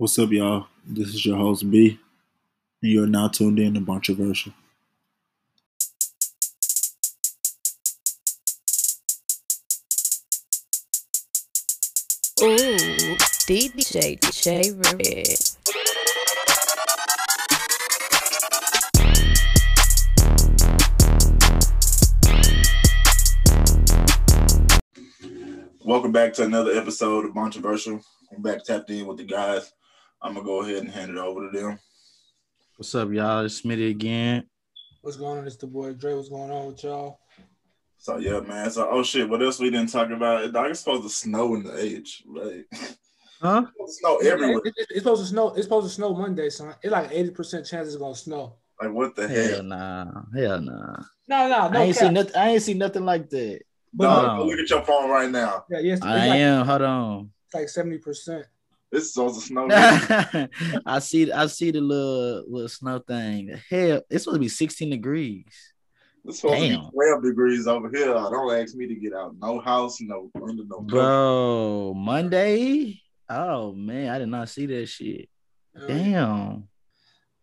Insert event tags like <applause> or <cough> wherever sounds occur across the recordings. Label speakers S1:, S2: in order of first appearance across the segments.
S1: What's up, y'all? This is your host B, and you're now tuned in to Controversial.
S2: Ooh, DJ J Red.
S1: Welcome back to another episode of Controversial. I'm back tapped in with the guys. I'm gonna go ahead and hand it over to them.
S3: What's up, y'all? It's Smitty again.
S4: What's going on? It's the boy Dre. What's going on with y'all?
S1: So yeah, man. So oh shit, what else we didn't talk about? Dog, it's supposed to snow in the age, right?
S3: Huh? <laughs>
S1: It's supposed to snow everywhere.
S4: It- it- it's supposed to snow. It's supposed to snow Monday, son. It's like eighty percent chance it's gonna snow.
S1: Like what the
S3: Hell
S1: hell?
S3: nah. Hell nah.
S4: No, no, no.
S3: I ain't
S4: cap.
S3: seen nothing. I ain't see nothing like that.
S1: Dog,
S3: no.
S1: go look at your phone right now.
S4: Yeah, yes,
S3: I
S4: like,
S3: am. Hold on.
S4: it's like seventy percent.
S1: It's supposed the snow. <laughs>
S3: I see. I see the little little snow thing. Hell, it's supposed to be 16 degrees.
S1: It's supposed to
S3: Damn.
S1: be 12 degrees over here. Don't ask me to get out. No house, no window, no cover.
S3: Bro, Monday. Oh man, I did not see that shit. Damn,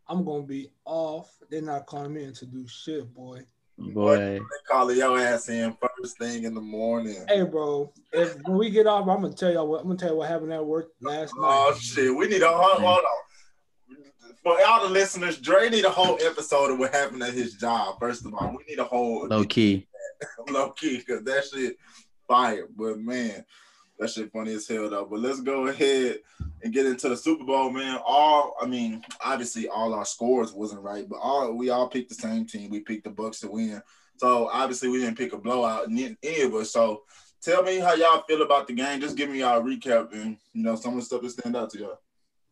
S4: I'm gonna be off. They're not calling me in to do shit, boy.
S3: Boy.
S1: They calling your ass in first thing in the morning.
S4: Hey, bro. If when we get off, I'm gonna tell y'all what. I'm gonna tell you what happened at work last
S1: Oh
S4: night.
S1: Oh shit, we need a hold, hold on. For all the listeners, Dre need a whole episode of what happened at his job. First of all, we need a whole
S3: Low key. <laughs>
S1: low key because that shit fire. But man, that shit funny as hell though. But let's go ahead and get into the Super Bowl, man. All I mean, obviously all our scores wasn't right, but all we all picked the same team. We picked the Bucks to win. So obviously we didn't pick a blowout, any any of us. So tell me how y'all feel about the game. Just give me y'all a recap and you know some of the stuff that stand out to y'all.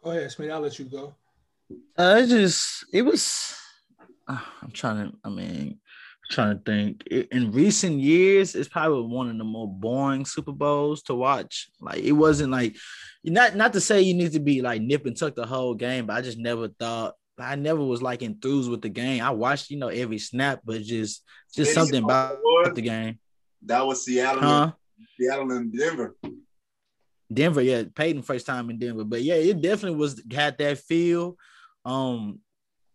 S4: Go ahead, Smith. I'll let you go.
S3: Uh, it just it was. Uh, I'm trying to. I mean, trying to think. In recent years, it's probably one of the more boring Super Bowls to watch. Like it wasn't like, not not to say you need to be like nip and tuck the whole game, but I just never thought. I never was like enthused with the game. I watched, you know, every snap, but just just something about
S1: what it was?
S3: the game.
S1: That was Seattle,
S3: Huh?
S1: Seattle and Denver.
S3: Denver, yeah, Peyton first time in Denver, but yeah, it definitely was had that feel. Um,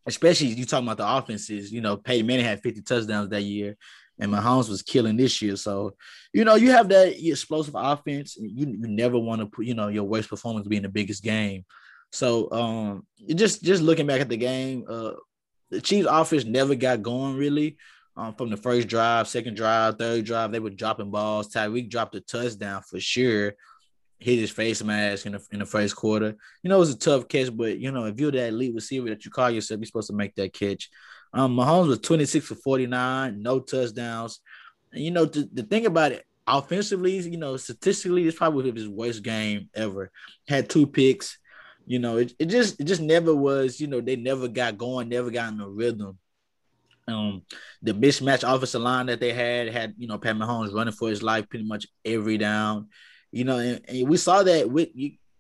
S3: especially you talking about the offenses. You know, Peyton Manning had 50 touchdowns that year, and Mahomes was killing this year. So, you know, you have that explosive offense. You you never want to put you know your worst performance being the biggest game. So, um, just just looking back at the game, uh, the Chiefs offense never got going really. Um, from the first drive, second drive, third drive, they were dropping balls. Tyreek dropped a touchdown for sure hit his face mask in the in the first quarter. You know, it was a tough catch, but you know, if you're that elite receiver that you call yourself, you're supposed to make that catch. Um, Mahomes was 26 for 49, no touchdowns. And you know, the, the thing about it, offensively, you know, statistically, it's probably his worst game ever. Had two picks. You know, it, it just it just never was, you know, they never got going, never got in a rhythm. Um, the mismatch offensive line that they had had, you know, Pat Mahomes running for his life pretty much every down. You know, and, and we saw that with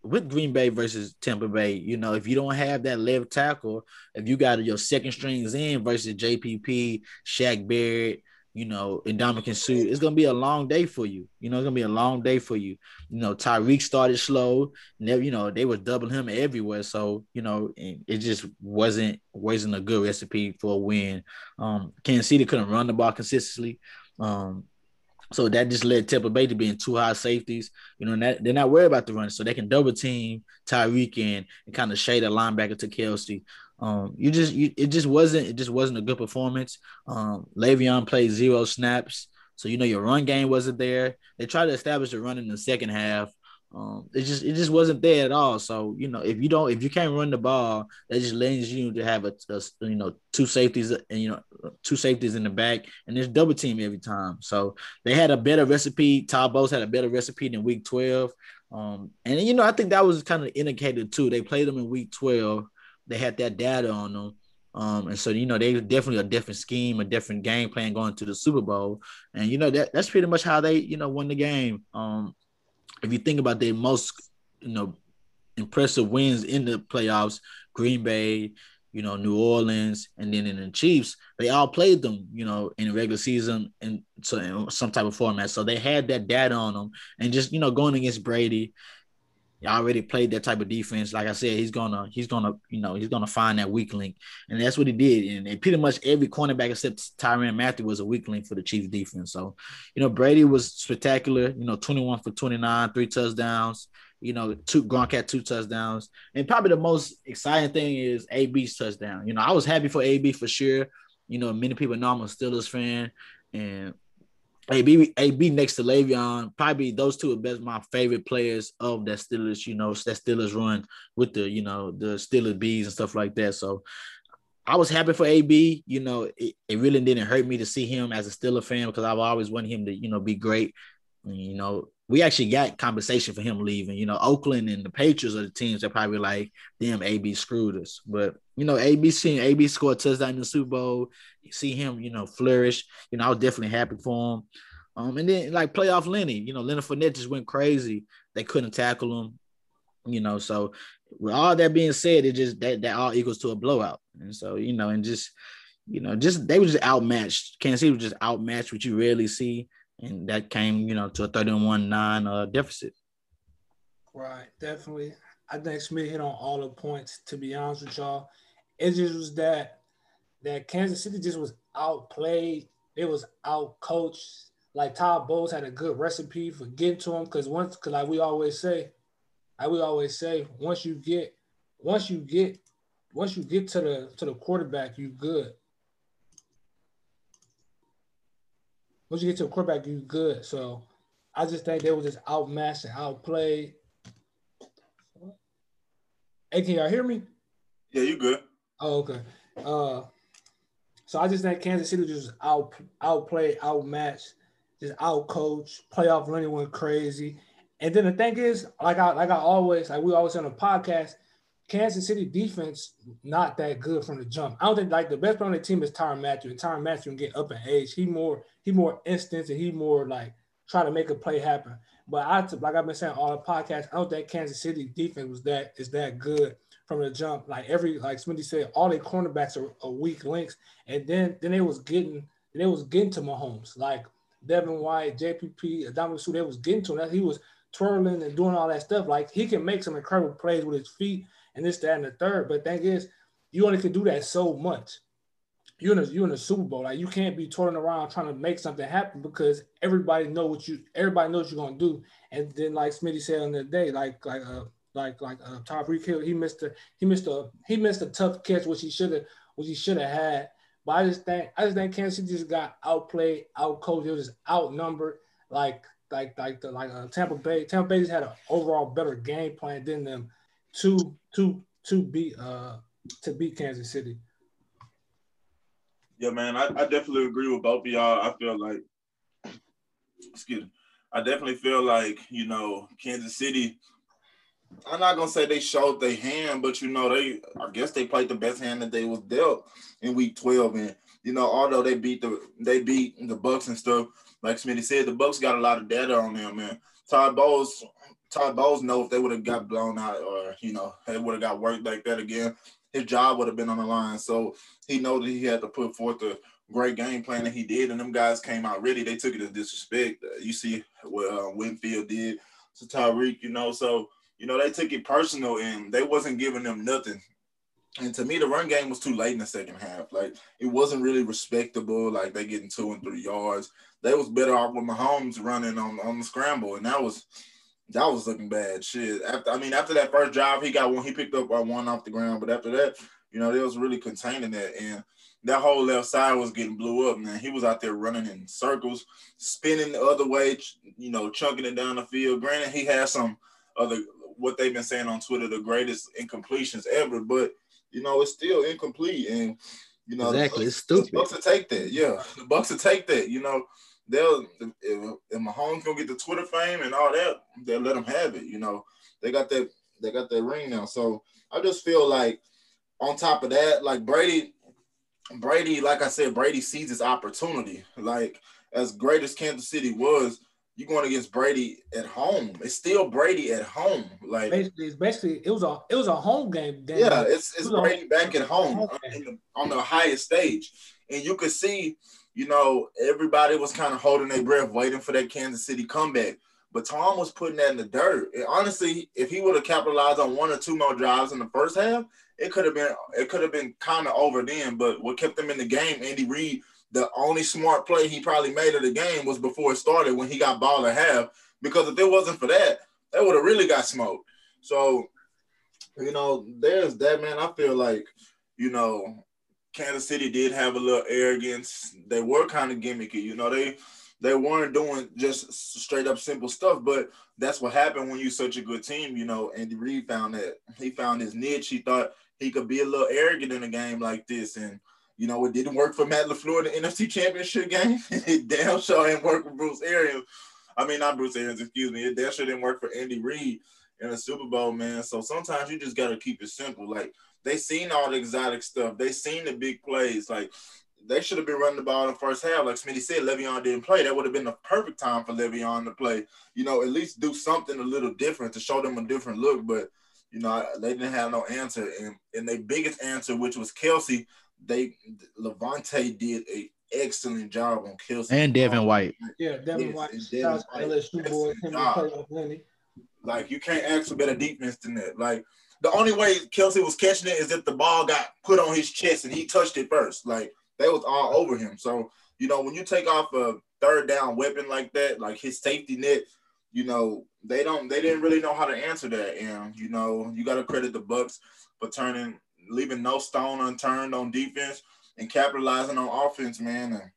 S3: with Green Bay versus Tampa Bay. You know, if you don't have that left tackle, if you got your second strings in versus JPP, Shaq Barrett, you know, and Ndamukong Suh, it's gonna be a long day for you. You know, it's gonna be a long day for you. You know, Tyreek started slow. Never, you know, they were doubling him everywhere. So, you know, it just wasn't wasn't a good recipe for a win. Um, Kansas City couldn't run the ball consistently. Um, so that just led Tampa Bay to being two high safeties. You know, and that, they're not worried about the run, so they can double team Tyreek and, and kind of shade a linebacker to Kelce. Um, you just you, it just wasn't it just wasn't a good performance. Um, Le'Veon played zero snaps, so you know your run game wasn't there. They tried to establish the run in the second half. Um, it just it just wasn't there at all. So you know if you don't if you can't run the ball, that just lends you to have a, a you know two safeties and you know two safeties in the back, and there's double team every time. So they had a better recipe. Todd Bowles had a better recipe than Week 12. Um, and you know I think that was kind of indicated too. They played them in Week 12. They had that data on them. Um, and so you know they definitely a different scheme, a different game plan going to the Super Bowl, and you know that that's pretty much how they you know won the game. Um, if you think about their most, you know, impressive wins in the playoffs, Green Bay, you know, New Orleans, and then in the Chiefs, they all played them, you know, in the regular season and so in some type of format. So they had that data on them, and just you know, going against Brady, already played that type of defense. Like I said, he's gonna he's gonna you know he's gonna find that weak link, and that's what he did. And, and pretty much every cornerback except Tyrann Mathieu was a weak link for the Chiefs defense. So you know Brady was spectacular. You know, twenty one for twenty nine, three touchdowns. You know, two Gronk had two touchdowns, and probably the most exciting thing is AB's touchdown. You know, I was happy for AB for sure. You know, many people know I'm a Steelers fan, and AB, AB next to Le'Veon, probably those two are best my favorite players of that Steelers, you know, that Steelers run with the, you know, the Steelers bees and stuff like that. So I was happy for AB. You know, it, it really didn't hurt me to see him as a Steeler fan because I've always wanted him to, you know, be great. You know, we actually got compensation for him leaving. You know, Oakland and the Patriots are the teams that probably like, damn, AB screwed us. But you know, AB seeing AB score a touchdown in the Super Bowl, you see him, you know, flourish. You know, I was definitely happy for him. Um, and then like playoff Lenny, you know, Leonard Fournette just went crazy. They couldn't tackle him. You know, so with all that being said, it just that that all equals to a blowout. And so, you know, and just you know, just they were just outmatched. Kansas City was just outmatched, which you rarely see and that came, you know, to a 31-9 uh, deficit.
S4: Right, definitely. I think Smith hit on all the points. To be honest with y'all, it just was that that Kansas City just was outplayed. It was outcoached. Like Todd Bowles had a good recipe for getting to him because once, because like we always say, like we always say, once you get, once you get, once you get to the to the quarterback, you good. Once you get to a quarterback, you're good. So I just think they were just outmatched and outplayed. Hey, can y'all hear me?
S1: Yeah, you good.
S4: Oh, okay. Uh, so I just think Kansas City just out outplayed, outmatched, just outcoached. Playoff running went crazy. And then the thing is, like I like I always like we always on the podcast, Kansas City defense not that good from the jump. I don't think like the best player on the team is Tyrann Mathieu. And Tyrann Mathieu can get up in age. He more he more instance and he more like try to make a play happen. But I like I've been saying all the podcasts, I don't think Kansas City defense was that is that good from the jump. Like every like Smitty said, all their cornerbacks are, are weak links. And then then they was getting they was getting to Mahomes. Like Devin White, JPP, Adama Sue, they was getting to him. He was twirling and doing all that stuff. Like he can make some incredible plays with his feet and this, that, and the third. But thing is, you only can do that so much. You're in a you in a Super Bowl. Like you can't be twirling around trying to make something happen because everybody know what you everybody knows you're gonna do. And then like Smitty said on the day, like like uh like like uh Tyreek Hill, he missed a he missed a he missed a tough catch which he should have which he should have had. But I just think I just think Kansas City just got outplayed, outcoached. It was just outnumbered. Like like like the like uh, Tampa Bay. Tampa Bay just had an overall better game plan than them to to to beat uh to beat Kansas City.
S1: Yeah, man, I, I definitely agree with both of y'all. I feel like, <clears throat> excuse me, I definitely feel like you know Kansas City. I'm not gonna say they showed their hand, but you know they, I guess they played the best hand that they was dealt in Week 12, and you know although they beat the they beat the Bucks and stuff, like Smitty said, the Bucks got a lot of data on them, man. Todd Bowles Todd Bowles know if they would have got blown out or you know they would have got worked like that again, his job would have been on the line. So he know that he had to put forth a great game plan, that he did. And them guys came out ready. They took it as disrespect. Uh, you see what uh, Winfield did to Tyreek, you know. So you know they took it personal, and they wasn't giving them nothing. And to me, the run game was too late in the second half. Like it wasn't really respectable. Like they getting two and three yards. They was better off with Mahomes running on on the scramble, and that was that was looking bad. Shit. After I mean, after that first drive, he got one. He picked up uh, one off the ground, but after that, you know, they was really containing that, and that whole left side was getting blew up. Man, he was out there running in circles, spinning the other way, you know, chunking it down the field. Granted, he had some other what they've been saying on Twitter, the greatest incompletions ever, but you know, it's still incomplete, and you know,
S3: exactly, it's stupid.
S1: The Bucks will take that. Yeah, the Bucks to take that. You know they'll if, if Mahomes gonna get the Twitter fame and all that, they'll let him have it. You know, they got that they got that ring now. So I just feel like on top of that, like Brady, Brady, like I said, Brady sees his opportunity. Like as great as Kansas City was, you're going against Brady at home. It's still Brady at home. Like
S4: basically, it's basically it was a it was a home game.
S1: game. Yeah, it's it's it Brady a, back at home, home uh, the, on the highest stage, and you could see you know, everybody was kind of holding their breath, waiting for that Kansas City comeback. But Tom was putting that in the dirt. And honestly, if he would have capitalized on one or two more drives in the first half, it could have been it could have been kind of over then. But what kept them in the game, Andy Reid, the only smart play he probably made of the game was before it started when he got ball at half. Because if it wasn't for that, they would have really got smoked. So, you know, there's that man. I feel like, you know, Kansas City did have a little arrogance. They were kind of gimmicky. You know, they they weren't doing just straight up simple stuff, but that's what happened when you're such a good team. You know, Andy Reid found that he found his niche. He thought he could be a little arrogant in a game like this, and you know it didn't work for Matt LaFleur in the NFC Championship game. <laughs> it damn sure didn't work for Bruce Arians. I mean, not Bruce Arians, excuse me. It damn sure didn't work for Andy Reid in a Super Bowl, man. So sometimes you just got to keep it simple. Like they seen all the exotic stuff. They seen the big plays. Like they should have been running the ball in the first half. Like Smitty said, Le'Veon didn't play. That would have been the perfect time for Le'Veon to play. You know, at least do something a little different to show them a different look. But you know, they didn't have no answer. And and their biggest answer, which was Kelce, they Lavonte did a excellent job on Kelce
S3: and Devin um, White.
S4: Yeah, Devin
S1: Yes,
S4: White.
S1: Devin White.
S4: LSU boys. Him and Lenny.
S1: Like you can't ask for better defense than that. Like the only way Kelce was catching it is if the ball got put on his chest and he touched it first. Like they was all over him. So you know when you take off a third down weapon like that, like his safety net, you know they don't they didn't really know how to answer that. And you know you got to credit the Bucks for turning leaving no stone unturned on defense and capitalizing on offense, man. And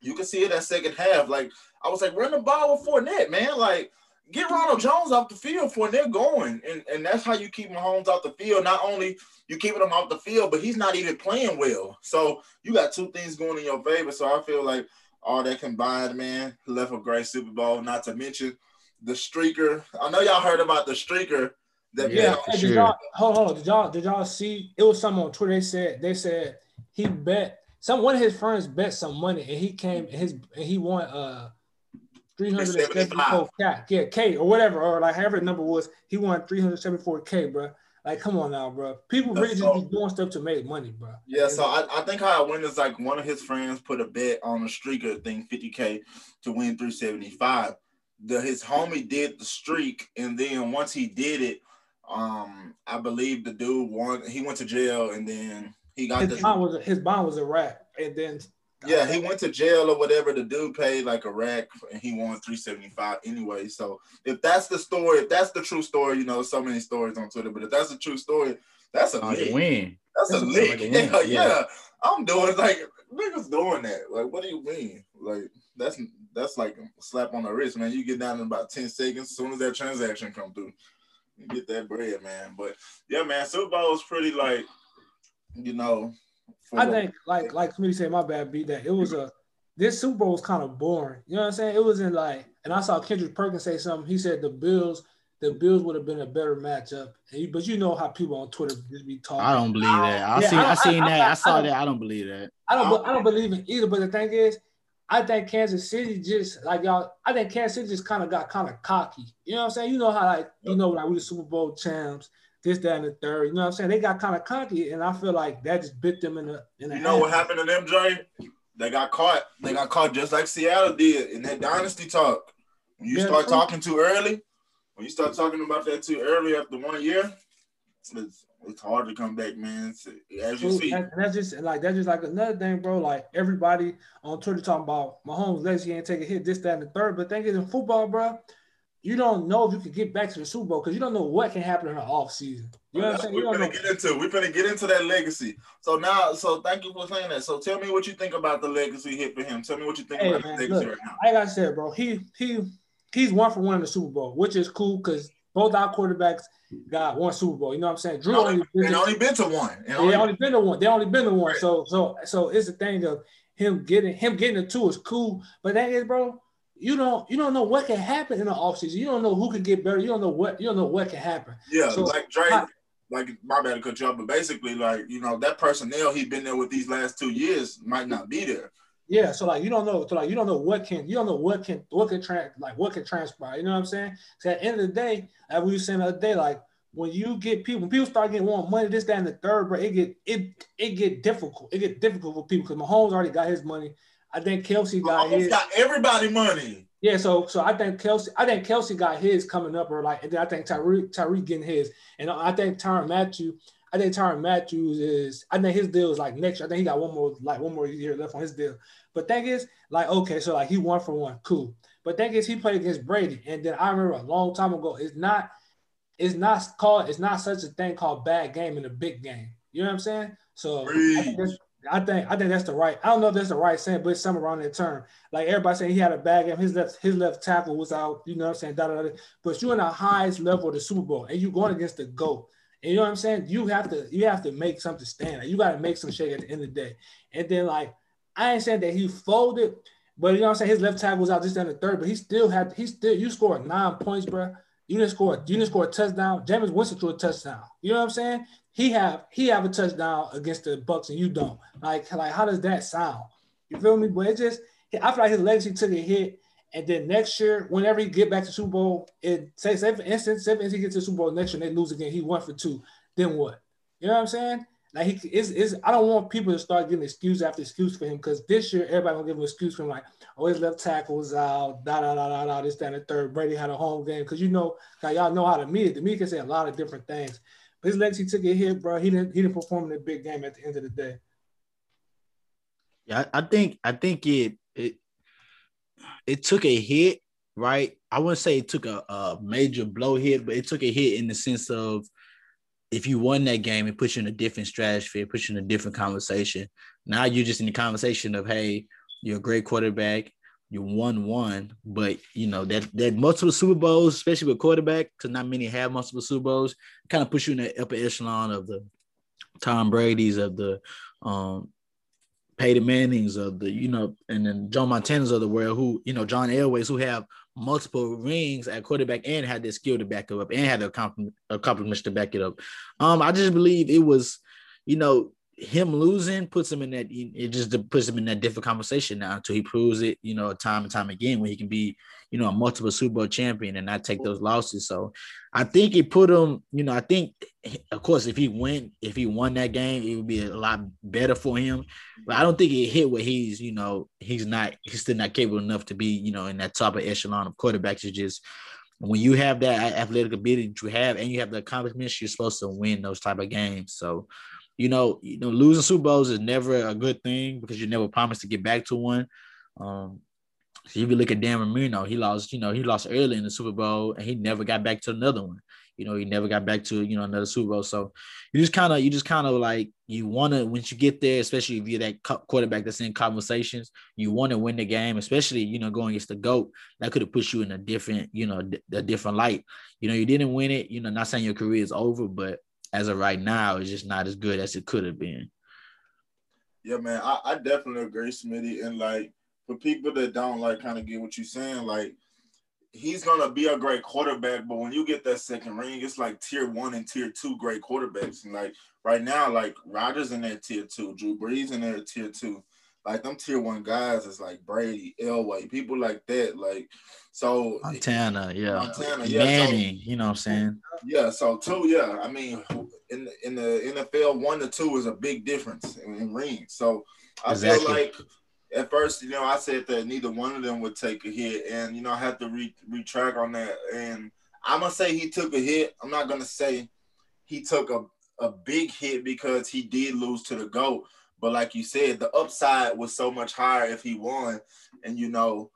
S1: you can see it that second half. Like I was like, run the ball with Fournette, man. Like get Ronald Jones off the field for they're going. And, and that's how you keep Mahomes off the field. Not only you keeping him off the field, but he's not even playing well. So you got two things going in your favor. So I feel like all that combined, man, left a great Super Bowl. Not to mention the streaker. I know y'all heard about the streaker that
S3: Yeah,
S4: Yeah, hey,
S3: sure.
S4: did y'all hold on? Did y'all did y'all see? It was something on Twitter. They said they said he bet some one of his friends bet some money and he came and his and he won uh three hundred and seventy four k yeah k or whatever or like however the number was he won three hundred seventy four k bro. Like come on now, bro. People really just be doing stuff to make money, bro.
S1: Yeah, so I, I think how it went is like one of his friends put a bet on the streaker thing, 50K to win 375. The his homie did the streak, and then once he did it, um, I believe the dude won he went to jail and then he got
S4: His
S1: the
S4: bond was a, his bond was a rap, and then
S1: yeah, he went to jail or whatever. The dude paid like a rack and he won 375 anyway. So if that's the story, if that's the true story, you know, so many stories on Twitter, but if that's the true story, that's a
S3: Oh, win.
S1: That's a
S3: That's a
S1: lick.
S3: fucking
S1: Yeah,
S3: win, <laughs>
S1: yeah,
S3: yeah.
S1: I'm doing like niggas doing that. Like, what do you mean? Like, that's that's like a slap on the wrist, man. You get down in about 10 seconds as soon as that transaction come through. You get that bread, man. But yeah, man, Super Bowl was pretty like, you know.
S4: I think like like Smitty said, my bad beat that it was a this Super Bowl was kind of boring. You know what I'm saying? It was in like, and I saw Kendrick Perkins say something. He said the Bills, the Bills would have been a better matchup. And you- But you know how people on Twitter just be talking.
S3: I don't believe that. I
S4: Yeah,
S3: see.
S4: I
S3: I, seen
S4: I-
S3: that.
S4: I-
S3: I saw that. I don't believe that.
S4: I don't, I don't believe in either. But the thing is, I think Kansas City just like y'all. I think Kansas City just kind of got kind of cocky. You know what I'm saying? You know how like you know like we the Super Bowl champs, this, that, and the third. You know what I'm saying? They got kind of cocky, and I feel like that just bit them in the in the.
S1: You know what happened to them, Jay? They got caught. They got caught just like Seattle did in that dynasty talk. When you
S4: Yeah,
S1: start talking too early, when you start talking about that too early after one year, it's, it's hard to come back, man. It's- as you
S4: Dude,
S1: see,
S4: that- that's just like that's just like another thing, bro. Like everybody on Twitter talking about Mahomes' legacy ain't take a hit, this, that, and the third. But thing is, in football, bro, you don't know if you can get back to the Super Bowl because you don't know what can happen in the off season. You know what I'm saying?
S1: we're gonna
S4: know.
S1: get into. We're gonna get into that legacy. So now, so thank you for saying that. So tell me what you think about the legacy hit for him. Tell me what you think
S4: Hey,
S1: about
S4: man,
S1: his legacy
S4: look.
S1: right now.
S4: Like I said, bro, he he he's one for one in the Super Bowl, which is cool because both our quarterbacks got one Super Bowl. You know what I'm saying? Drew only been to-
S1: only been to one. And
S4: they
S1: only-
S4: only been to one. They only been to one.
S1: Right.
S4: So so so it's a thing of him getting him getting the two is cool. But that is, bro, you don't you don't know what can happen in the offseason. You don't know who can get better. You don't know what you don't know what can happen.
S1: Yeah,
S4: So,
S1: like Dre,
S4: I-
S1: like my bad to cut you but basically, like you know, that personnel he's been there with these last two years might not be there.
S4: Yeah, so like you don't know, so like you don't know what can you don't know what can what can trans like what can transpire. You know what I'm saying? So at the end of the day, as we were saying the other day, like when you get people, when people start getting more money, this, that, and the third, bro, it get it it get difficult. It get difficult for people because Mahomes already got his money. I think Kelce got his.
S1: got everybody money.
S4: Yeah, so so I think Kelce, I think Kelce got his coming up, or like, and then I think Tyreek Tyreek getting his, and I think Tyrann Mathieu, I think Tyrann Matthews is, I think his deal is like next. year. I think he got one more like one more year left on his deal. But thing is, like, okay, so like he won for one, cool. But thing is, he played against Brady, and then I remember a long time ago, it's not, it's not called, it's not such a thing called bad game in a big game. You know what I'm saying? So I think, I think that's the right. I don't know if that's the right saying, but it's somewhere around that term. Like everybody saying he had a bad game. His left his left tackle was out. You know what I'm saying? Da, da, da. But you're in the highest level of the Super Bowl, and you're going against the GOAT. And you know what I'm saying? You have to you have to make something stand. You got to make some shake at the end of the day. And then like I ain't saying that he folded, but you know what I'm saying? His left tackle was out just in the third, but he still had he still you scored nine points, bro. You didn't score you didn't score a touchdown. Jameis Winston threw a touchdown. You know what I'm saying? He have he have a touchdown against the Bucks and you don't. Like like how does that sound? You feel me? But it just I feel like his legacy took a hit. And then next year, whenever he get back to Super Bowl, it say, say for instance, say for instance he gets to Super Bowl next year and they lose again, he won for two. Then what? You know what I'm saying? Like he is is I don't want people to start getting excuse after excuse for him because this year everybody gonna give him excuse for him like oh his left tackle was out da da da da da this and the third Brady had a home game because you know now y'all know how to meet it the media can say a lot of different things his legacy took a hit bro he didn't he didn't perform in a big game at the end of the day
S3: yeah I think I think it it it took a hit, right? I wouldn't say it took a, a major blow hit, but it took a hit in the sense of if you won that game, it puts you in a different stratosphere, it puts you in a different conversation. Now you're just in the conversation of, hey, you're a great quarterback, you won one, but you know that that multiple Super Bowls, especially with quarterback, because not many have multiple Super Bowls, kind of push you in the upper echelon of the Tom Brady's of the um Peyton Manning's of the, you know, and then John Montana's of the world who, you know, John Elways who have multiple rings at quarterback and had the skill to back it up and had the accomplishments to back it up. Um, I just believe it was, you know, him losing puts him in that it just puts him in that different conversation now until he proves it, you know, time and time again when he can be, you know, a multiple Super Bowl champion and not take those losses. So I think it put him, you know, I think of course if he went, if he won that game, it would be a lot better for him. But I don't think it hit where he's, you know, he's not he's still not capable enough to be, you know, in that top of echelon of quarterbacks. It's just when you have that athletic ability that you have and you have the accomplishments, you're supposed to win those type of games. So you know, you know, losing Super Bowls is never a good thing because you never promised to get back to one. Um, so if you look at Dan Marino, he lost, you know, he lost early in the Super Bowl and he never got back to another one. You know, he never got back to, you know, another Super Bowl. So you just kind of, you just kind of like, you want to, once you get there, especially if you're that quarterback that's in conversations, you want to win the game, especially, you know, going against the GOAT. That could have put you in a different, you know, a different light. You know, you didn't win it, you know, not saying your career is over, but as of right now, it's just not as good as it could have been.
S1: Yeah, man, I, I definitely agree, Smitty. And like for people that don't like kind of get what you're saying, like he's gonna be a great quarterback, but when you get that second ring, it's like tier one and tier two great quarterbacks. And like right now, like Rodgers in that tier two, Drew Brees in there tier two like them tier one guys is like Brady, Elway, people like that. Like so
S3: Montana, yeah. Montana, yeah. Manning, so, you know what I'm saying?
S1: Yeah, so two, yeah. I mean in the in the NFL, one to two is a big difference in, in rings. So I exactly. feel like at first, you know, I said that neither one of them would take a hit, and you know, I had to re- retract on that. And I'm gonna say he took a hit. I'm not gonna say he took a, a big hit because he did lose to the GOAT. But like you said, the upside was so much higher if he won. And you know,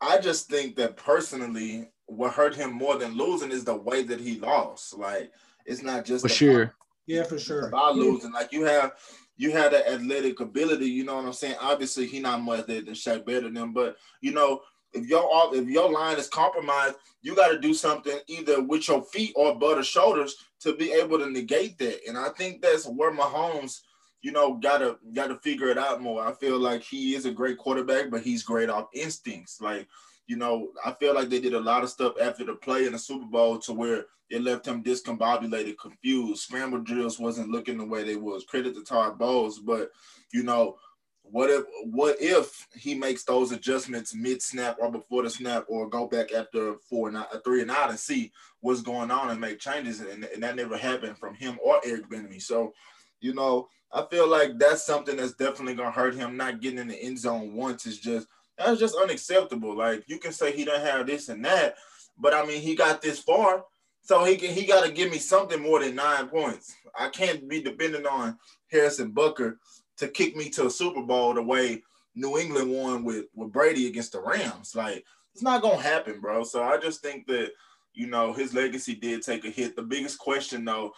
S1: I just think that personally, what hurt him more than losing is the way that he lost. Like it's not just
S3: for sure.
S4: Yeah, for sure.
S1: About losing, like you have, you had the athletic ability. You know what I'm saying? Obviously, he not much better than Shaq better than him, but you know, if your if your line is compromised, you got to do something either with your feet or butt or shoulders to be able to negate that. And I think that's where Mahomes you know, gotta gotta figure it out more. I feel like he is a great quarterback, but he's great off instincts. Like, you know, I feel like they did a lot of stuff after the play in the Super Bowl to where it left him discombobulated, confused. Scramble drills wasn't looking the way they was. Credit to Todd Bowles, but you know, what if what if he makes those adjustments mid snap or before the snap or go back after four and three and out and see what's going on and make changes and, and that never happened from him or Eric Bieniemy. So, you know, I feel like that's something that's definitely gonna hurt him. Not getting in the end zone once is just That's just unacceptable. Like you can say he don't have this and that, but I mean he got this far, so he can he got to give me something more than nine points. I can't be dependent on Harrison Butker to kick me to a Super Bowl the way New England won with with Brady against the Rams. Like it's not gonna happen, bro. So I just think that you know his legacy did take a hit. The biggest question though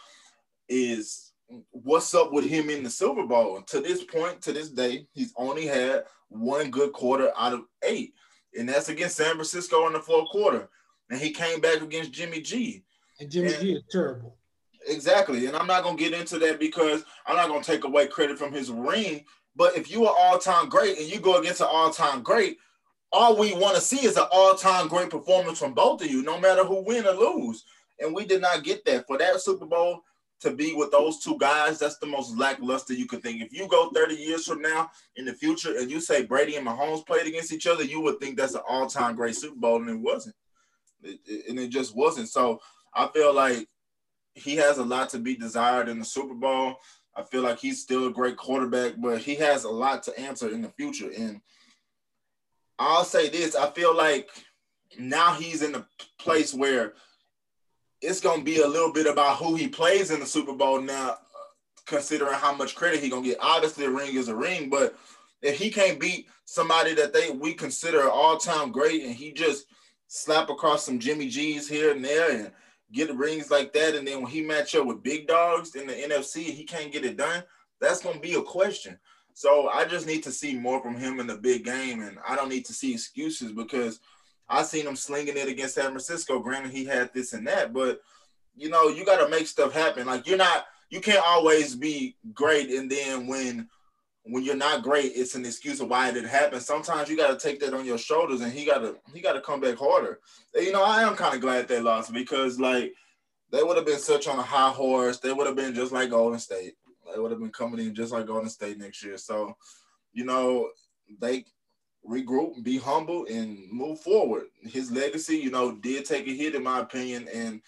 S1: is what's up with him in the Silver Bowl? To this point, to this day, he's only had one good quarter out of eight, and that's against San Francisco in the fourth quarter. And he came back against Jimmy G.
S4: And Jimmy and, G is terrible.
S1: Exactly. And I'm not gonna get into that because I'm not gonna take away credit from his ring. But if you are all-time great and you go against an all-time great, all we want to see is an all-time great performance from both of you, no matter who win or lose. And we did not get that for that Super Bowl to be with those two guys, that's the most lackluster you could think. If you go 30 years from now in the future and you say Brady and Mahomes played against each other, you would think that's an all-time great Super Bowl, and it wasn't. It, it, and it just wasn't. So I feel like he has a lot to be desired in the Super Bowl. I feel like he's still a great quarterback, but he has a lot to answer in the future. And I'll say this: I feel like now he's in a place where – it's gonna be a little bit about who he plays in the Super Bowl now, uh, considering how much credit he gonna get. Obviously, a ring is a ring, but if he can't beat somebody that they we consider all time great, and he just slap across some Jimmy G's here and there and get rings like that, and then when he match up with big dogs in the NFC, he can't get it done. That's gonna be a question. So I just need to see more from him in the big game, and I don't need to see excuses because I seen him slinging it against San Francisco. Granted, he had this and that, but you know, you got to make stuff happen. Like you're not, you can't always be great, and then when when you're not great, it's an excuse of why it didn't happen. Sometimes you got to take that on your shoulders, and he got to he got to come back harder. You know, I am kind of glad they lost because like they would have been such on a high horse. They would have been just like Golden State. They would have been coming in just like Golden State next year. So, you know, they regroup, be humble, and move forward. His legacy, you know, did take a hit in my opinion, and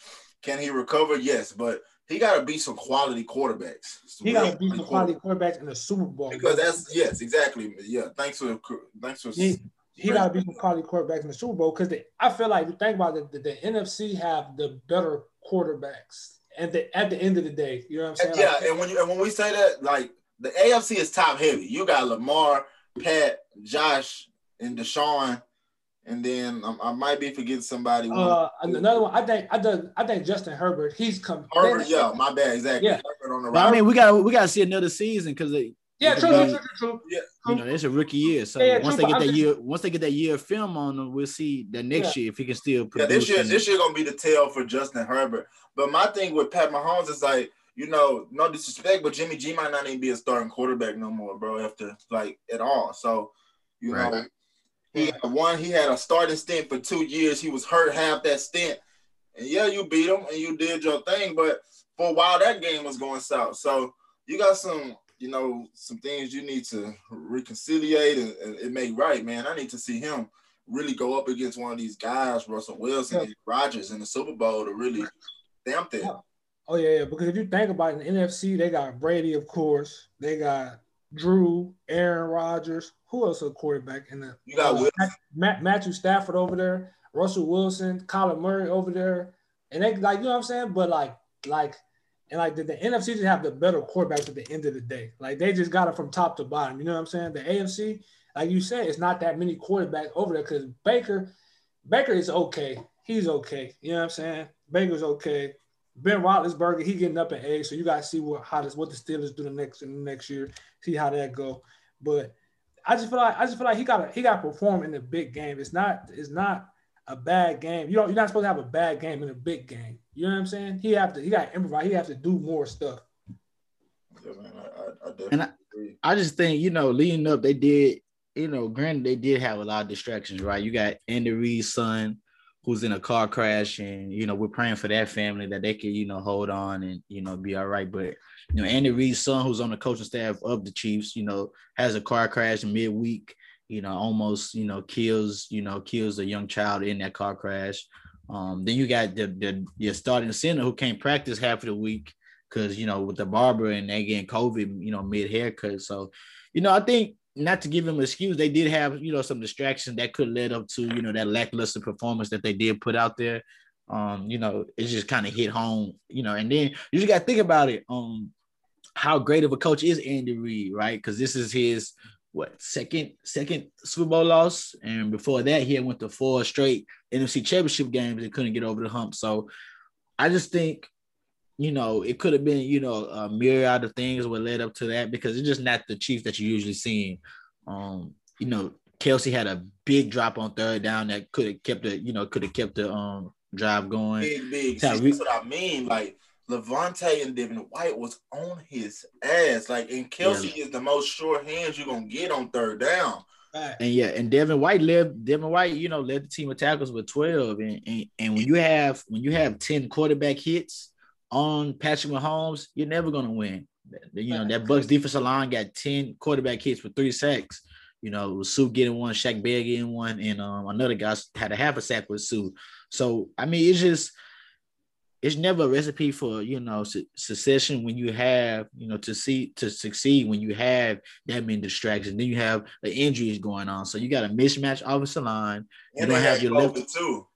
S1: can he recover? Yes, but he got to beat some quality quarterbacks.
S4: Some he got to beat some quality quarterbacks in the Super Bowl
S1: because that's yes, exactly. Yeah, thanks for thanks for.
S4: He, he got to beat some quality quarterbacks in the Super Bowl because I feel like think about it, the, the, the NFC have the better quarterbacks. And the, at the end of the day, you know what I'm saying?
S1: Yeah,
S4: like,
S1: and when you and when we say that, like the AFC is top heavy. You got Lamar, Pat, Josh, and Deshaun, and then um, I might be forgetting somebody.
S4: Uh, another one. I think I think I think Justin Herbert. He's come.
S1: Herbert, yeah, my bad, exactly.
S4: Yeah.
S3: But, I mean, we got we got to see another season because they.
S4: Yeah, true, true, true, true,
S1: Yeah.
S3: You know, it's a rookie year. So
S4: Yeah,
S3: once
S4: true,
S3: they get that
S4: I'm
S3: year, once they get that year of film on them, we'll see that next year if he can still Produce Yeah,
S1: this year, this year gonna be the tell for Justin Herbert. But my thing with Pat Mahomes is like, you know, no disrespect, but Jimmy G might not even be a starting quarterback no more, bro. After like at all, so you know,
S3: Right.
S1: He had one. He had a starting stint for two years. He was hurt half that stint, and yeah, you beat him and you did your thing. But for a while, that game was going south. So you got some, you know, some things you need to reconciliate and, and, make right, man. I need to see him really go up against one of these guys, Russell Wilson
S4: Yeah.
S1: and Rodgers in the Super Bowl to really stamp that.
S4: Oh yeah, yeah, because if you think about it, in the NFC, they got Brady, of course. They got Drew, Aaron Rodgers. Who else a quarterback in the?
S1: You got
S4: uh,
S1: Will-
S4: Matt, Matthew Stafford over there, Russell Wilson, Kyler Murray over there, and they like you know what I'm saying. But like, like, and like the, the NFC just have the better quarterbacks at the end of the day. Like they just got it from top to bottom. You know what I'm saying? The AFC, like you said, it's not that many quarterbacks over there because Baker, Baker is okay. He's okay. You know what I'm saying? Baker's okay. Ben Roethlisberger, he getting up in age, so you got to see what how this what the Steelers do the next in the next year. See how that go. But I just feel like I just feel like he got he got to perform in the big game. It's not it's not a bad game. You don't you're not supposed to have a bad game in a big game. You know what I'm saying? He have to he got to improvise. He have to do more stuff.
S1: Yeah, man, I, I, I definitely
S3: And I-
S1: agree.
S3: I just think, you know, leading up, they did, you know, granted, they did have a lot of distractions, right? You got Andy Reid's son who's in a car crash, and, you know, we're praying for that family that they can, you know, hold on and, you know, be all right. But, you know, Andy Reid's son, who's on the coaching staff of the Chiefs, you know, has a car crash midweek, you know, almost, you know, kills, you know, kills a young child in that car crash. Um, then you got the, the your starting center who can't practice half of the week because you know with the barber and they getting COVID, you know, mid haircut. So, you know, I think not to give him an excuse, they did have you know some distractions that could lead up to you know that lackluster performance that they did put out there. Um, you know, it just kind of hit home, you know, and then you just got to think about it. Um, how great of a coach is Andy Reid, right? Because this is his what second second Super Bowl loss, and before that he went to four straight NFC Championship games and couldn't get over the hump. So I just think, you know, it could have been you know a myriad of things what led up to that because it's just not the Chiefs that you usually see. Um, you know, Kelce had a big drop on third down that could have kept the you know could have kept the um drive going.
S1: Big, big. See, that's what I mean. Like Lavonte and Devin White was on his ass. Like, and Kelce yeah. is the most sure hands you're gonna get on third down.
S3: And yeah, and Devin White led Devin White, you know, led the team of tackles with 12. And, and, and when you have when you have 10 quarterback hits on Patrick Mahomes, you're never gonna win. You know, that Bucks defensive line got 10 quarterback hits with three sacks. You know, Suh getting one, Shaq Bear getting one, and um, another guy had a half a sack with Suh. So I mean, it's just it's never a recipe for you know su- succession when you have you know to see to succeed when you have that many distractions. Then you have the injuries going on, so you got a mismatch offensive line. You
S1: and don't have your left too.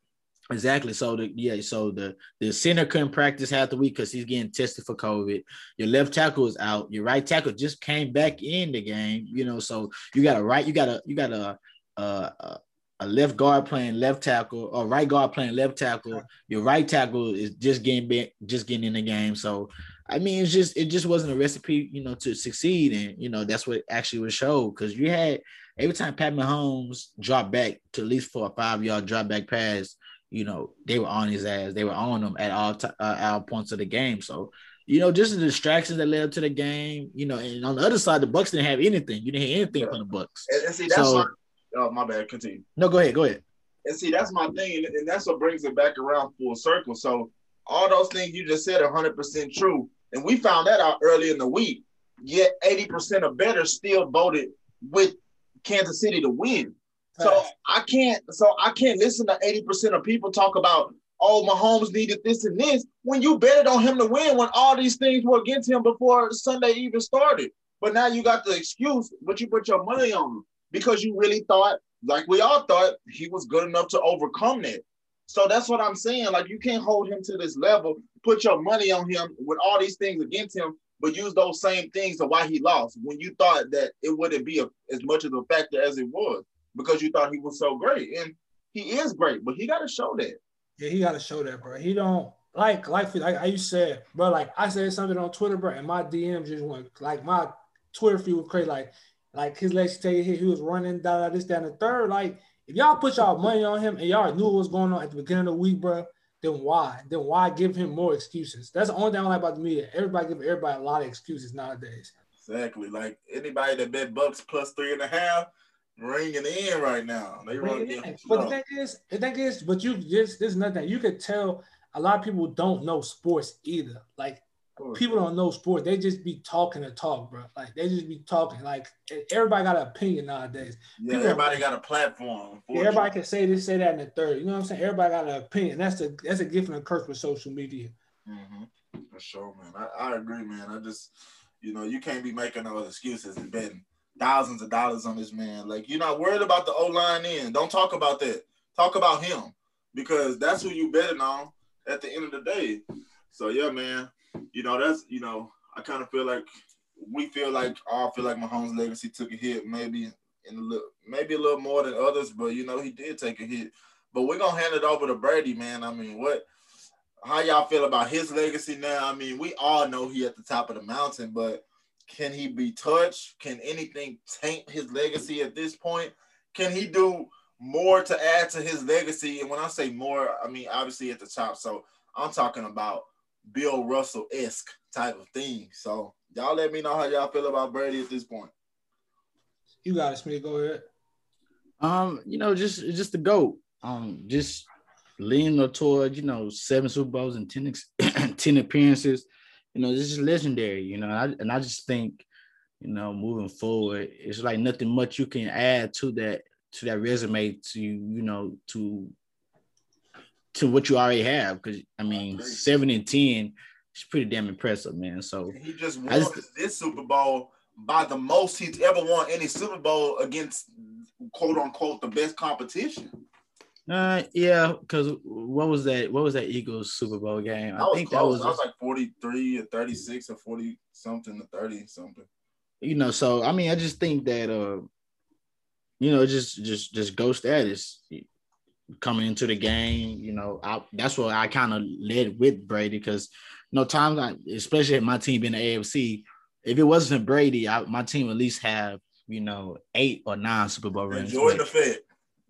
S3: Exactly. So the yeah, so the the center couldn't practice half the week because he's getting tested for COVID. Your left tackle is out. Your right tackle just came back in the game. You know, so you got a right, you got a you got a a, a left guard playing left tackle or right guard playing left tackle. Your right tackle is just getting back, just getting in the game. So I mean, it's just it just wasn't a recipe, you know, to succeed. And you know, that's what actually was showed because you had every time Pat Mahomes dropped back to at least for a five yard drop back pass, you know, they were on his ass. They were on him at all t- uh, all points of the game. So you know, just the distractions that led up to the game, you know, and on the other side, the Bucks didn't have anything. You didn't hear anything yeah. from the Bucks.
S1: And, and see, that's so, Oh, my bad. Continue.
S3: No, go ahead. Go ahead.
S1: And see, that's my thing, and that's what brings it back around full circle. So all those things you just said are 100% true, and we found that out early in the week. Yet 80% of bettors still voted with Kansas City to win. So I can't. So I can't listen to 80% of people talk about, oh, Mahomes needed this and this when you betted on him to win when all these things were against him before Sunday even started. But now you got the excuse, but you put your money on him because you really thought, like we all thought, he was good enough to overcome that. So that's what I'm saying. Like you can't hold him to this level, put your money on him with all these things against him, but use those same things to why he lost when you thought that it wouldn't be a, as much of a factor as it was because you thought he was so great. And he is great, but he got to show that.
S4: Yeah, he got to show that, bro. He don't like like like I used said, bro. Like I said something on Twitter, bro, and my DM just went like my Twitter feed was crazy. Like like his legs tell you he was running, da, da, this, down the third. Like, if y'all put y'all money on him and y'all knew what was going on at the beginning of the week, bro, then why? Then why give him more excuses? That's the only thing I like about the media. Everybody give everybody a lot of excuses nowadays.
S1: Exactly. Like anybody that bet Bucks plus three and a half, ringing in right now. They run
S4: But the thing is, the thing is, but you just there's nothing. You could tell a lot of people don't know sports either. Like people don't know sports. They just be talking to talk, bro. Like they just be talking. Like everybody got an opinion nowadays.
S1: Yeah, people everybody got a platform.
S4: Everybody can say this, say that, in the third. You know what I'm saying? Everybody got an opinion. That's a that's a gift and a curse with social media.
S1: Mm-hmm. For sure, man. I, I agree, man. I just, you know, you can't be making no excuses and betting thousands of dollars on this man. Like you're not worried about the O line in. Don't talk about that. Talk about him because that's who you betting on at the end of the day. So yeah, man you know, that's you know, I kind of feel like we feel like I feel like Mahomes' legacy took a hit, maybe in a little, maybe a little more than others, but you know, he did take a hit. But we're gonna hand it over to Brady, man. I mean, what? How y'all feel about his legacy now? I mean, we all know he at the top of the mountain, but can he be touched? Can anything taint his legacy at this point? Can he do more to add to his legacy? And when I say more, I mean obviously at the top. So I'm talking about Bill Russell esque type of thing. So y'all let me know how y'all feel about Brady at this point.
S4: You got it, Smith. Go ahead.
S3: Um, you know, just just the goat. Um, just leaning toward you know seven Super Bowls and 10, <clears throat> 10 appearances. You know, this is legendary. You know, and I, and I just think, you know, moving forward, it's like nothing much you can add to that to that resume to you know to to what you already have. Because I mean, seven and ten is pretty damn impressive, man. So
S1: he just won just, this Super Bowl by the most he's ever won any Super Bowl against quote unquote the best competition.
S3: Uh, yeah, because what was that? What was that Eagles Super Bowl game? I
S1: That
S3: think that was,
S1: I was like 43 or 36 or 40 something to 30 something.
S3: you know. So I mean, I just think that uh, you know, just just just go status coming into the game. You know, I, that's what I kind of led with Brady because you know times, I, especially my team being the AFC, if it wasn't Brady, I, my team at least have you know eight or nine Super Bowl rings.
S1: Enjoy the Fed.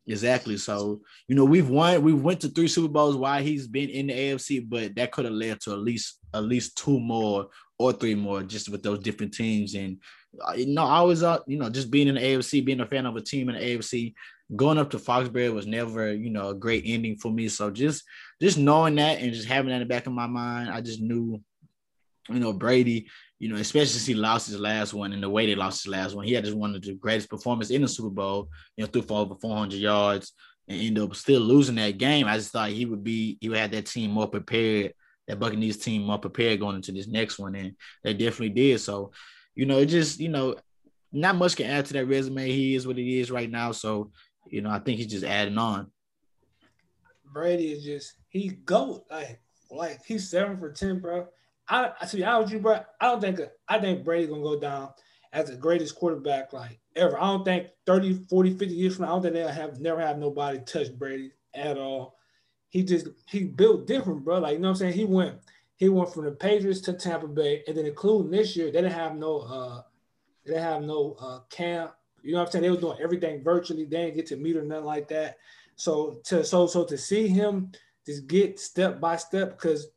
S3: Exactly. So, you know, we've won, we went to three Super Bowls while he's been in the AFC, but that could have led to at least at least two more or three more just with those different teams. And uh, you know, I was uh, you know, just being in the AFC, being a fan of a team in the AFC, going up to Foxborough was never, you know, a great ending for me. So just just knowing that and just having that in the back of my mind, I just knew, you know, Brady, you know, especially since he lost his last one and the way they lost his last one, he had just one of the greatest performances in the Super Bowl, you know, threw for over 400 yards and ended up still losing that game. I just thought he would be, he would have that team more prepared, that Buccaneers team more prepared going into this next one. And they definitely did. So, you know, it just, you know, not much can add to that resume. He is what he is right now. So, you know, I think he's just adding on.
S4: Brady is just he GOAT. like like he's seven for ten, bro. I I see how would you, bro. I don't think I think Brady's gonna go down as the greatest quarterback like ever. I don't think 30, 40, 50 years from now, I don't think they'll have never have nobody touch Brady at all. He just he built different, bro. Like you know what I'm saying? He went he went from the Patriots to Tampa Bay, and then including this year, they didn't have no uh they didn't have no uh camp. You know what I'm saying? They was doing everything virtually. They didn't get to meet or nothing like that. So to so so to see him just get step by step because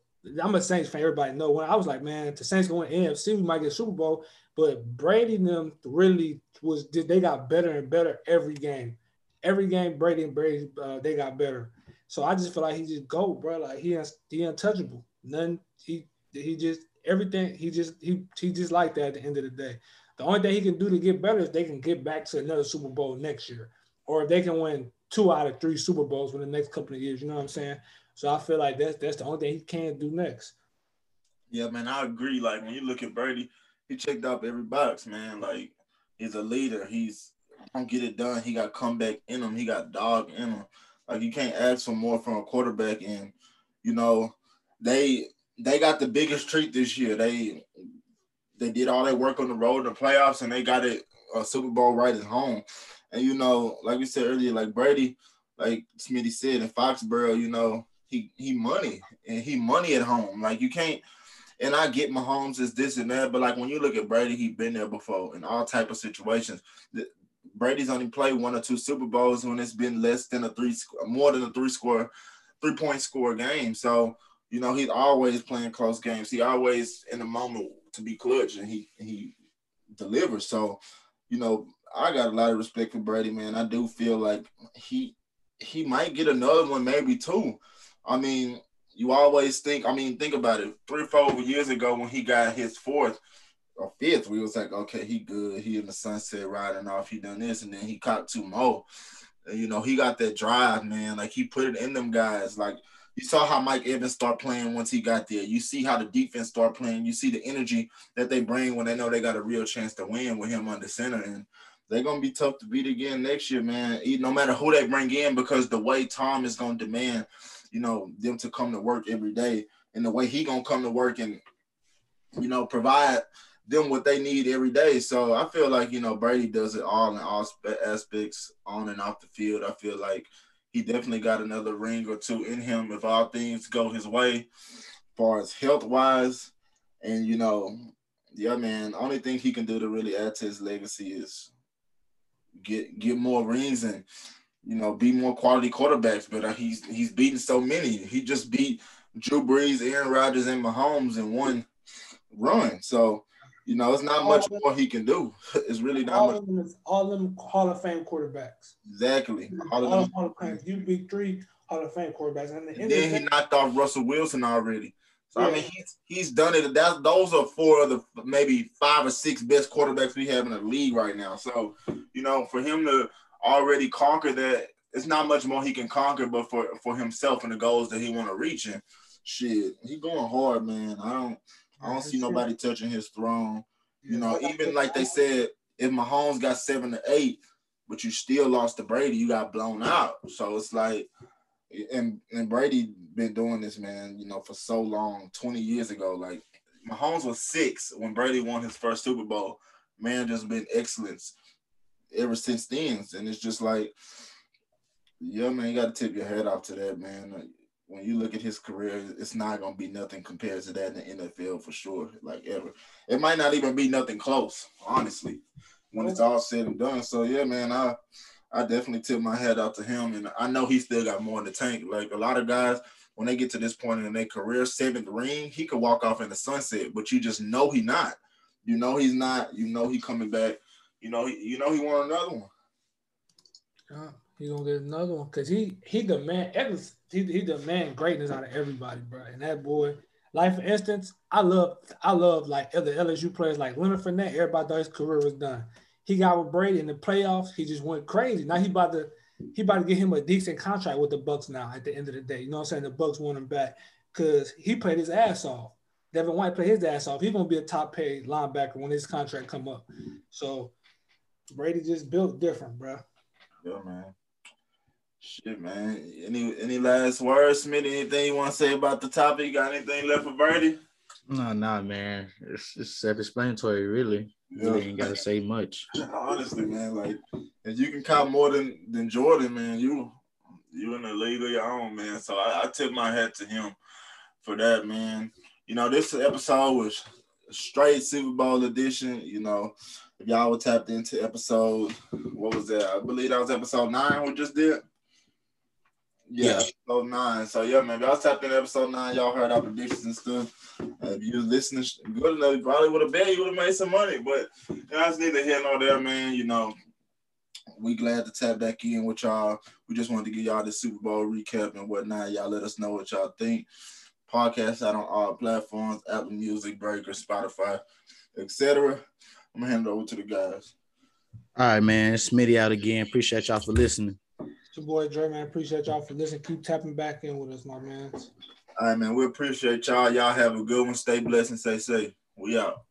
S4: I'm a Saints fan. Everybody know when I was like, man, the Saints going NFC, we might get Super Bowl. But Brady and them really was they got better and better every game. Every game, Brady and Brady uh, they got better. So I just feel like he just go, bro. Like he he untouchable. None. He he just everything. He just he he just like that at the end of the day. The only thing he can do to get better is they can get back to another Super Bowl next year, or if they can win two out of three Super Bowls in the next couple of years. You know what I'm saying? So I feel like that's that's the only thing he can do next.
S1: Yeah, man, I agree. Like when you look at Brady, he checked off every box, man. Like he's a leader. He's don't get it done. He got comeback in him. He got dog in him. Like you can't ask for more from a quarterback. And you know, they they got the biggest treat this year. They they did all their work on the road in the playoffs, and they got it a Super Bowl right at home. And you know, like we said earlier, like Brady, like Smitty said in Foxborough, you know, he he money and he money at home. Like you can't. And I get Mahomes is this and that, but like when you look at Brady, he been there before in all type of situations. The, Brady's only played one or two Super Bowls when it's been less than a three, more than a three score, three point score game. So you know he's always playing close games. He always in the moment to be clutch, and he he delivers. So you know I got a lot of respect for Brady, man. I do feel like he he might get another one, maybe two. I mean, you always think. I mean, think about it. Three, or four years ago, when he got his fourth or fifth, we was like, okay, he good. He in the sunset riding off. He done this, and then he caught two more. And, you know, he got that drive, man. Like he put it in them guys. Like you saw how Mike Evans start playing once he got there. You see how the defense start playing. You see the energy that they bring when they know they got a real chance to win with him under center. And they're gonna be tough to beat again next year, man. No matter who they bring in, because the way Tom is gonna demand, you know, them to come to work every day, and the way he gonna come to work and, you know, provide them what they need every day. So I feel like you know Brady does it all in all aspects, on and off the field. I feel like he definitely got another ring or two in him if all things go his way, as far as health wise, and you know, yeah, man. Only thing he can do to really add to his legacy is get get more rings and you know be more quality quarterbacks. But uh, he's he's beaten so many. He just beat Drew Brees, Aaron Rodgers, and Mahomes in one run. So you know, it's not much more he can do. <laughs> It's really not
S4: all
S1: much.
S4: Of them is, all of them Hall of Fame quarterbacks.
S1: Exactly.
S4: All
S1: All of them.
S4: Hall of Fame. You beat three Hall of Fame quarterbacks, and, the
S1: And
S4: end of the
S1: then he knocked off Russell Wilson already. So I mean, he's he's done it. That those are four of the maybe five or six best quarterbacks we have in the league right now. So you know, for him to already conquer that, it's not much more he can conquer. But for for himself and the goals that he want to reach, and shit, he going hard, man. I don't I don't see nobody touching his throne. You know, even like they said, if Mahomes got seven to eight, but you still lost to Brady, you got blown out. So it's like, and and Brady been doing this, man, you know, for so long, 20 years ago. Like Mahomes was six when Brady won his first Super Bowl. Man, just been excellence ever since then. And it's just like, yeah, man, you got to tip your head off to that, man. When you look at his career, it's not gonna be nothing compared to that in the NFL for sure. Like ever, it might not even be nothing close, honestly, when it's all said and done. So yeah, man, I I definitely tip my head out to him, and I know he still got more in the tank. Like a lot of guys, when they get to this point in their career, seventh ring, he could walk off in the sunset, but you just know he not. You know he's not. You know he coming back. You know he. You know he want another one.
S4: He gonna get another one because he he demand he he demand greatness out of everybody, bro. And that boy, like for instance, I love I love like other LSU players like Leonard Fournette. Everybody thought his career was done. He got with Brady in the playoffs. He just went crazy. Now he about to he about to get him a decent contract with the Bucs. now. At the end of the day, you know what I'm saying? The Bucs want him back because he played his ass off. Devin White played his ass off. He's gonna be a top paid linebacker when his contract come up. So Brady just built different, bro.
S1: Yeah, man. Shit, man. Any any last words, Smith? Anything you want to say about the topic? You got anything left for Brady?
S3: No, nah, man. It's just self-explanatory, really. Yeah. You ain't gotta say much. <laughs>
S1: Honestly, man, like if you can count more than than Jordan, man, you you in the league of your own, man. So I, I tip my hat to him for that, man. You know, this episode was straight Super Bowl edition. You know, if y'all were tapped into episode, what was that? I believe that was episode nine we just did. Yeah, yeah. episode nine. So yeah, man, y'all tapped in episode nine. Y'all heard our predictions and stuff. Uh, if you was listening good enough, you probably would have bet you would have made some money. But that's neither here nor there, man. You know, we glad to tap back in with y'all. We just wanted to give y'all the Super Bowl recap and whatnot. Y'all let us know what y'all think. Podcast out on all platforms: Apple Music, Breaker, Spotify, etc. I'm gonna hand it over to the guys.
S3: All right, man. Smitty out again. Appreciate y'all for listening.
S4: It's your boy Dre, man. Appreciate y'all for listening. Keep tapping back in with us, my man.
S1: All right, man. We appreciate y'all. Y'all have a good one. Stay blessed and stay safe. We out.